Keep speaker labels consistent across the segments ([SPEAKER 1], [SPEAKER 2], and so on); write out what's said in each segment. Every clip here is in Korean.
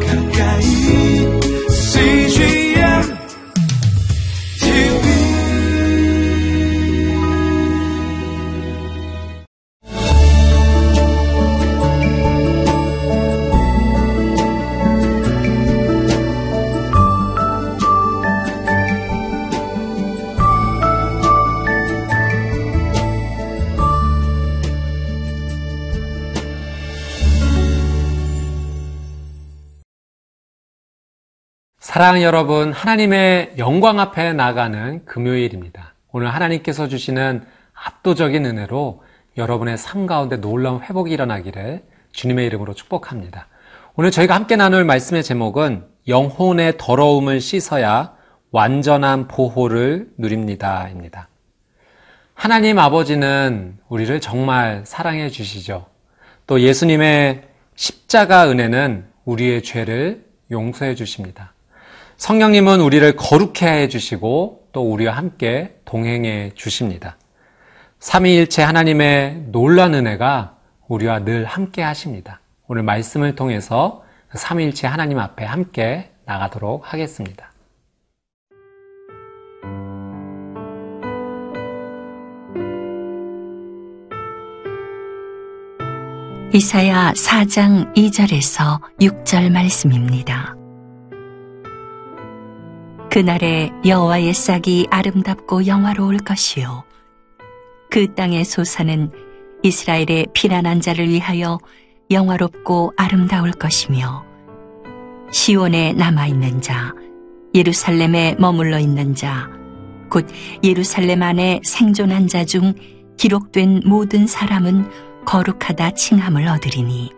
[SPEAKER 1] 가까
[SPEAKER 2] 사랑하는 여러분, 하나님의 영광 앞에 나가는 금요일입니다. 오늘 하나님께서 주시는 압도적인 은혜로 여러분의 삶 가운데 놀라운 회복이 일어나기를 주님의 이름으로 축복합니다. 오늘 저희가 함께 나눌 말씀의 제목은 영혼의 더러움을 씻어야 완전한 보호를 누립니다 입니다. 하나님 아버지는 우리를 정말 사랑해 주시죠. 또 예수님의 십자가 은혜는 우리의 죄를 용서해 주십니다. 성령님은 우리를 거룩해 해 주시고 또 우리와 함께 동행해 주십니다. 삼위일체 하나님의 놀란 은혜가 우리와 늘 함께 하십니다. 오늘 말씀을 통해서 삼위일체 하나님 앞에 함께 나가도록 하겠습니다.
[SPEAKER 3] 이사야 4장 2절에서 6절 말씀입니다. 그날에 여호와의 싹이 아름답고 영화로울 것이요. 그 땅의 소사는 이스라엘의 피난한 자를 위하여 영화롭고 아름다울 것이며 시온에 남아 있는 자 예루살렘에 머물러 있는 자 곧 예루살렘 안에 생존한 자 중 기록된 모든 사람은 거룩하다 칭함을 얻으리니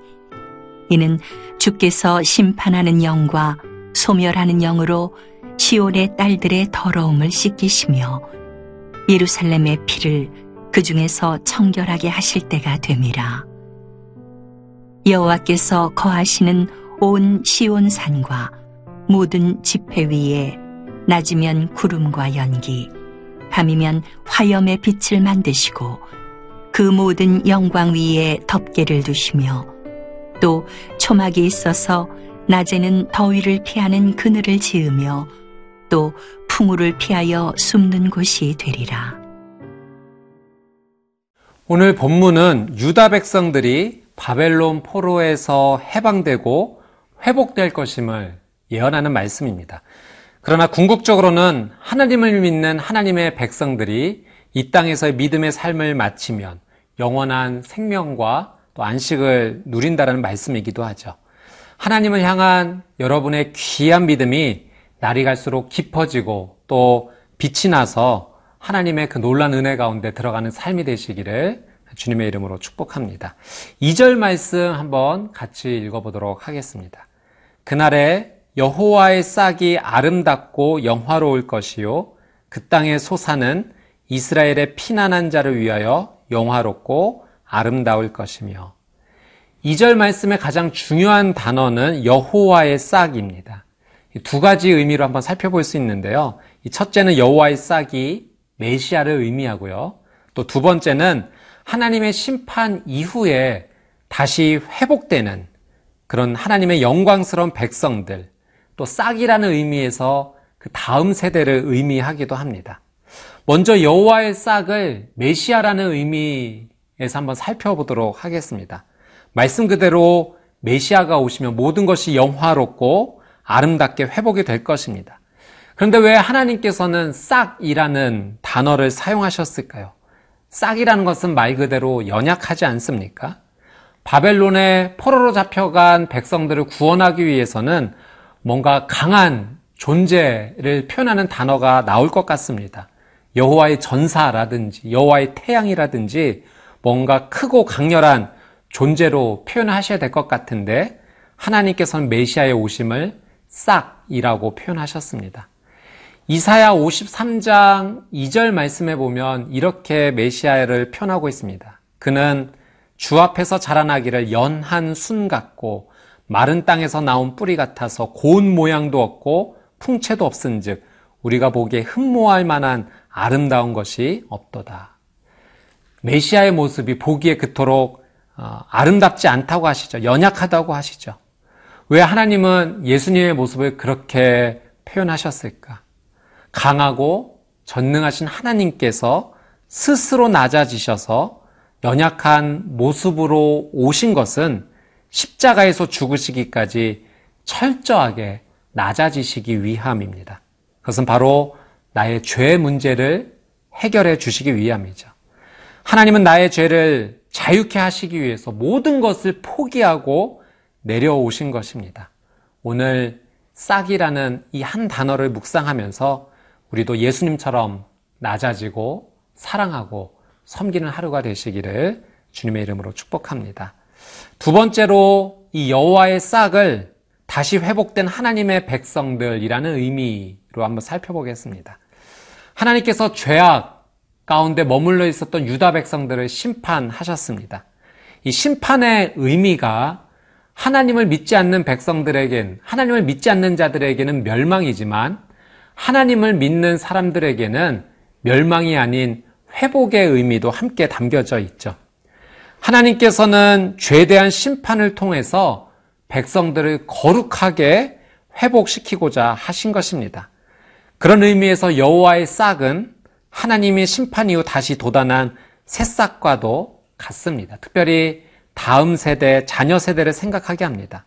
[SPEAKER 3] 이는 주께서 심판하는 영과 소멸하는 영으로 시온의 딸들의 더러움을 씻기시며 예루살렘의 피를 그 중에서 청결하게 하실 때가 됨이라. 여호와께서 거하시는 온 시온 산과 모든 지폐 위에 낮이면 구름과 연기, 밤이면 화염의 빛을 만드시고 그 모든 영광 위에 덮개를 두시며 또 초막이 있어서 낮에는 더위를 피하는 그늘을 지으며 또 풍우를 피하여 숨는 곳이 되리라.
[SPEAKER 2] 오늘 본문은 유다 백성들이 바벨론 포로에서 해방되고 회복될 것임을 예언하는 말씀입니다. 그러나 궁극적으로는 하나님을 믿는 하나님의 백성들이 이 땅에서의 믿음의 삶을 마치면 영원한 생명과 또 안식을 누린다는 말씀이기도 하죠. 하나님을 향한 여러분의 귀한 믿음이 날이 갈수록 깊어지고 또 빛이 나서 하나님의 그 놀란 은혜 가운데 들어가는 삶이 되시기를 주님의 이름으로 축복합니다. 2절 말씀 한번 같이 읽어보도록 하겠습니다. 그날에 여호와의 싹이 아름답고 영화로울 것이요 그 땅의 소사는 이스라엘의 피난한 자를 위하여 영화롭고 아름다울 것이며 2절 말씀의 가장 중요한 단어는 여호와의 싹입니다. 두 가지 의미로 한번 살펴볼 수 있는데요. 첫째는 여호와의 싹이 메시아를 의미하고요. 또 두 번째는 하나님의 심판 이후에 다시 회복되는 그런 하나님의 영광스러운 백성들, 또 싹이라는 의미에서 그 다음 세대를 의미하기도 합니다. 먼저 여호와의 싹을 메시아라는 의미에서 한번 살펴보도록 하겠습니다. 말씀 그대로 메시아가 오시면 모든 것이 영화롭고 아름답게 회복이 될 것입니다. 그런데 왜 하나님께서는 싹이라는 단어를 사용하셨을까요? 싹이라는 것은 말 그대로 연약하지 않습니까? 바벨론의 포로로 잡혀간 백성들을 구원하기 위해서는 뭔가 강한 존재를 표현하는 단어가 나올 것 같습니다. 여호와의 전사라든지 여호와의 태양이라든지 뭔가 크고 강렬한 존재로 표현하셔야 될 것 같은데 하나님께서는 메시아의 오심을 싹이라고 표현하셨습니다. 이사야 53장 2절 말씀에 보면 이렇게 메시아를 표현하고 있습니다. 그는 주 앞에서 자라나기를 연한 순 같고 마른 땅에서 나온 뿌리 같아서 고운 모양도 없고 풍채도 없은즉 우리가 보기에 흠모할 만한 아름다운 것이 없도다. 메시아의 모습이 보기에 그토록 어, 아름답지 않다고 하시죠. 연약하다고 하시죠. 왜 하나님은 예수님의 모습을 그렇게 표현하셨을까? 강하고 전능하신 하나님께서 스스로 낮아지셔서 연약한 모습으로 오신 것은 십자가에서 죽으시기까지 철저하게 낮아지시기 위함입니다. 그것은 바로 나의 죄 문제를 해결해 주시기 위함이죠. 하나님은 나의 죄를 자유케 하시기 위해서 모든 것을 포기하고 내려오신 것입니다. 오늘 싹이라는 이 한 단어를 묵상하면서 우리도 예수님처럼 낮아지고 사랑하고 섬기는 하루가 되시기를 주님의 이름으로 축복합니다. 두 번째로 이 여호와의 싹을 다시 회복된 하나님의 백성들이라는 의미로 한번 살펴보겠습니다. 하나님께서 죄악 가운데 머물러 있었던 유다 백성들을 심판하셨습니다. 이 심판의 의미가 하나님을 믿지 않는 백성들에겐, 하나님을 믿지 않는 자들에게는 멸망이지만 하나님을 믿는 사람들에게는 멸망이 아닌 회복의 의미도 함께 담겨져 있죠. 하나님께서는 죄에 대한 심판을 통해서 백성들을 거룩하게 회복시키고자 하신 것입니다. 그런 의미에서 여호와의 싹은 하나님의 심판 이후 다시 돋아난 새싹과도 같습니다. 특별히 다음 세대, 자녀 세대를 생각하게 합니다.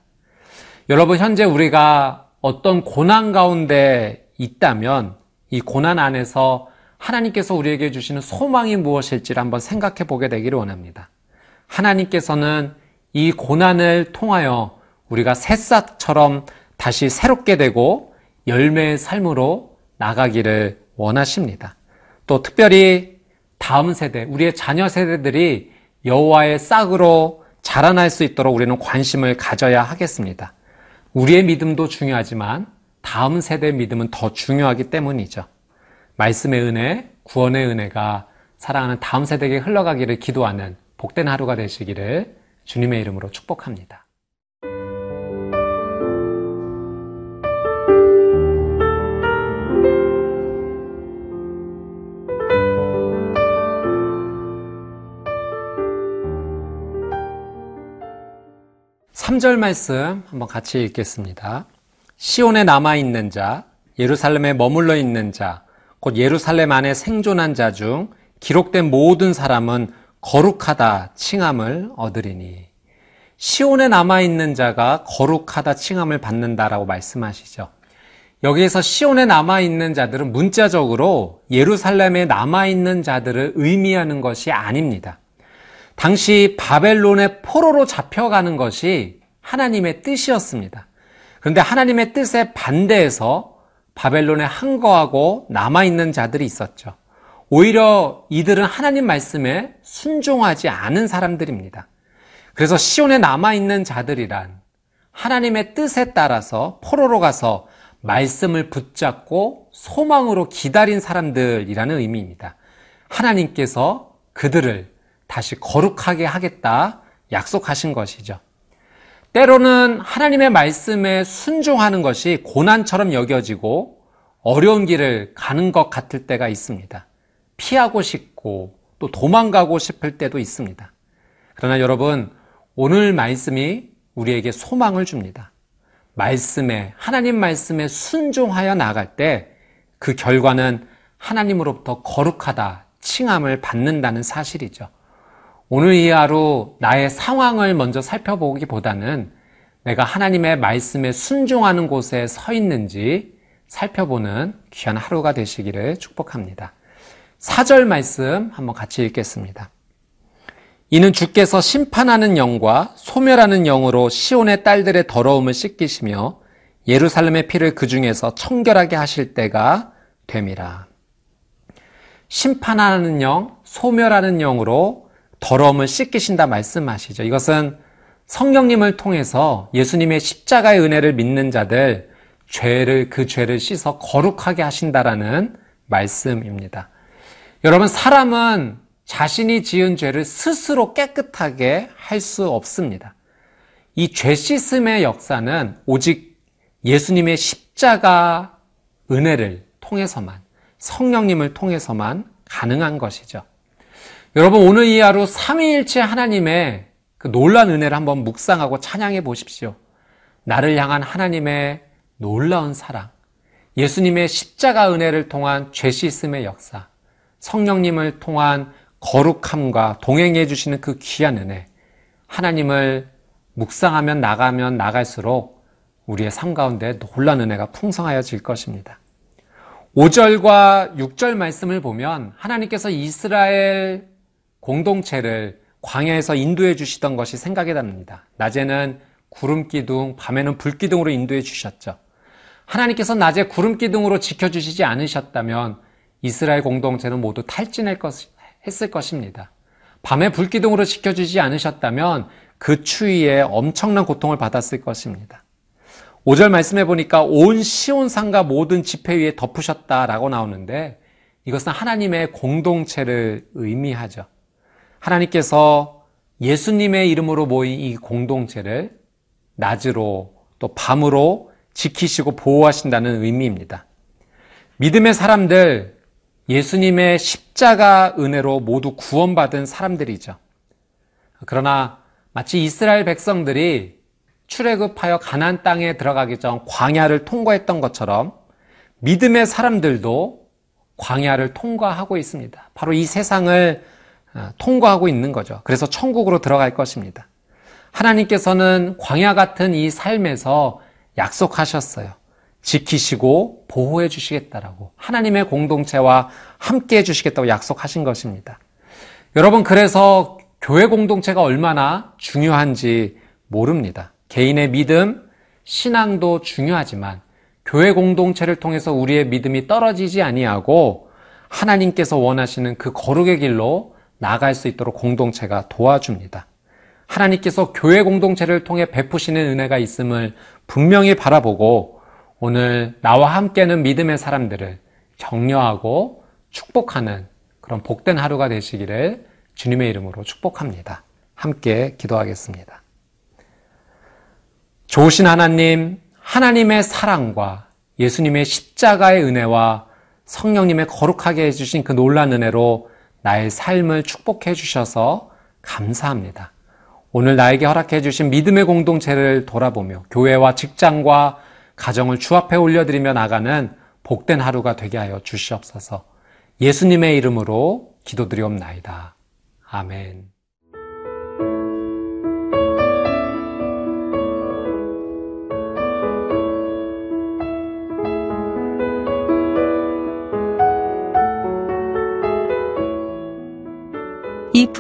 [SPEAKER 2] 여러분, 현재 우리가 어떤 고난 가운데 있다면 이 고난 안에서 하나님께서 우리에게 주시는 소망이 무엇일지를 한번 생각해 보게 되기를 원합니다. 하나님께서는 이 고난을 통하여 우리가 새싹처럼 다시 새롭게 되고 열매의 삶으로 나가기를 원하십니다. 또 특별히 다음 세대, 우리의 자녀 세대들이 여호와의 싹으로 자라날 수 있도록 우리는 관심을 가져야 하겠습니다. 우리의 믿음도 중요하지만 다음 세대의 믿음은 더 중요하기 때문이죠. 말씀의 은혜, 구원의 은혜가 사랑하는 다음 세대에게 흘러가기를 기도하는 복된 하루가 되시기를 주님의 이름으로 축복합니다. (3절) 말씀 한번 같이 읽겠습니다. 시온에 남아 있는 자, 예루살렘에 머물러 있는 자, 곧 예루살렘 안에 생존한 자 중 기록된 모든 사람은 거룩하다 칭함을 얻으리니. 시온에 남아 있는 자가 거룩하다 칭함을 받는다라고 말씀하시죠. 여기에서 시온에 남아 있는 자들은 문자적으로 예루살렘에 남아 있는 자들을 의미하는 것이 아닙니다. 당시 바벨론의 포로로 잡혀가는 것이 하나님의 뜻이었습니다. 그런데 하나님의 뜻에 반대해서 바벨론에 항거하고 남아있는 자들이 있었죠. 오히려 이들은 하나님 말씀에 순종하지 않은 사람들입니다. 그래서 시온에 남아있는 자들이란 하나님의 뜻에 따라서 포로로 가서 말씀을 붙잡고 소망으로 기다린 사람들이라는 의미입니다. 하나님께서 그들을 다시 거룩하게 하겠다 약속하신 것이죠. 때로는 하나님의 말씀에 순종하는 것이 고난처럼 여겨지고 어려운 길을 가는 것 같을 때가 있습니다. 피하고 싶고 또 도망가고 싶을 때도 있습니다. 그러나 여러분, 오늘 말씀이 우리에게 소망을 줍니다. 말씀에, 하나님 말씀에 순종하여 나갈 때 그 결과는 하나님으로부터 거룩하다, 칭함을 받는다는 사실이죠. 오늘 이 하루 나의 상황을 먼저 살펴보기보다는 내가 하나님의 말씀에 순종하는 곳에 서 있는지 살펴보는 귀한 하루가 되시기를 축복합니다. 4절 말씀 한번 같이 읽겠습니다. 이는 주께서 심판하는 영과 소멸하는 영으로 시온의 딸들의 더러움을 씻기시며 예루살렘의 피를 그 중에서 청결하게 하실 때가 됨이라. 심판하는 영, 소멸하는 영으로 더러움을 씻기신다 말씀하시죠. 이것은 성령님을 통해서 예수님의 십자가의 은혜를 믿는 자들 죄를 그 죄를 씻어 거룩하게 하신다라는 말씀입니다. 여러분 사람은 자신이 지은 죄를 스스로 깨끗하게 할 수 없습니다. 이 죄 씻음의 역사는 오직 예수님의 십자가 은혜를 통해서만 성령님을 통해서만 가능한 것이죠. 여러분 오늘 이 하루 삼위일체 하나님의 그 놀란 은혜를 한번 묵상하고 찬양해 보십시오. 나를 향한 하나님의 놀라운 사랑, 예수님의 십자가 은혜를 통한 죄 씻음의 역사, 성령님을 통한 거룩함과 동행해 주시는 그 귀한 은혜, 하나님을 묵상하면 나가면 나갈수록 우리의 삶 가운데 놀란 은혜가 풍성하여질 것입니다. 5절과 6절 말씀을 보면 하나님께서 이스라엘 공동체를 광야에서 인도해 주시던 것이 생각이 납니다. 낮에는 구름 기둥, 밤에는 불 기둥으로 인도해 주셨죠. 하나님께서 낮에 구름 기둥으로 지켜 주시지 않으셨다면 이스라엘 공동체는 모두 탈진할 것 했을 것입니다. 밤에 불 기둥으로 지켜 주지 않으셨다면 그 추위에 엄청난 고통을 받았을 것입니다. 5절 말씀해 보니까 온 시온산과 모든 지폐 위에 덮으셨다라고 나오는데 이것은 하나님의 공동체를 의미하죠. 하나님께서 예수님의 이름으로 모인 이 공동체를 낮으로 또 밤으로 지키시고 보호하신다는 의미입니다. 믿음의 사람들, 예수님의 십자가 은혜로 모두 구원받은 사람들이죠. 그러나 마치 이스라엘 백성들이 출애굽하여 가나안 땅에 들어가기 전 광야를 통과했던 것처럼 믿음의 사람들도 광야를 통과하고 있습니다. 바로 이 세상을 어, 통과하고 있는 거죠. 그래서 천국으로 들어갈 것입니다. 하나님께서는 광야 같은 이 삶에서 약속하셨어요. 지키시고 보호해 주시겠다라고 하나님의 공동체와 함께 해 주시겠다고 약속하신 것입니다. 여러분 그래서 교회 공동체가 얼마나 중요한지 모릅니다. 개인의 믿음, 신앙도 중요하지만 교회 공동체를 통해서 우리의 믿음이 떨어지지 아니하고 하나님께서 원하시는 그 거룩의 길로 나갈 수 있도록 공동체가 도와줍니다. 하나님께서 교회 공동체를 통해 베푸시는 은혜가 있음을 분명히 바라보고 오늘 나와 함께는 믿음의 사람들을 격려하고 축복하는 그런 복된 하루가 되시기를 주님의 이름으로 축복합니다. 함께 기도하겠습니다. 좋으신 하나님, 하나님의 사랑과 예수님의 십자가의 은혜와 성령님의 거룩하게 해주신 그 놀란 은혜로 나의 삶을 축복해 주셔서 감사합니다. 오늘 나에게 허락해 주신 믿음의 공동체를 돌아보며 교회와 직장과 가정을 주 앞에 올려드리며 나가는 복된 하루가 되게 하여 주시옵소서 예수님의 이름으로 기도드리옵나이다. 아멘.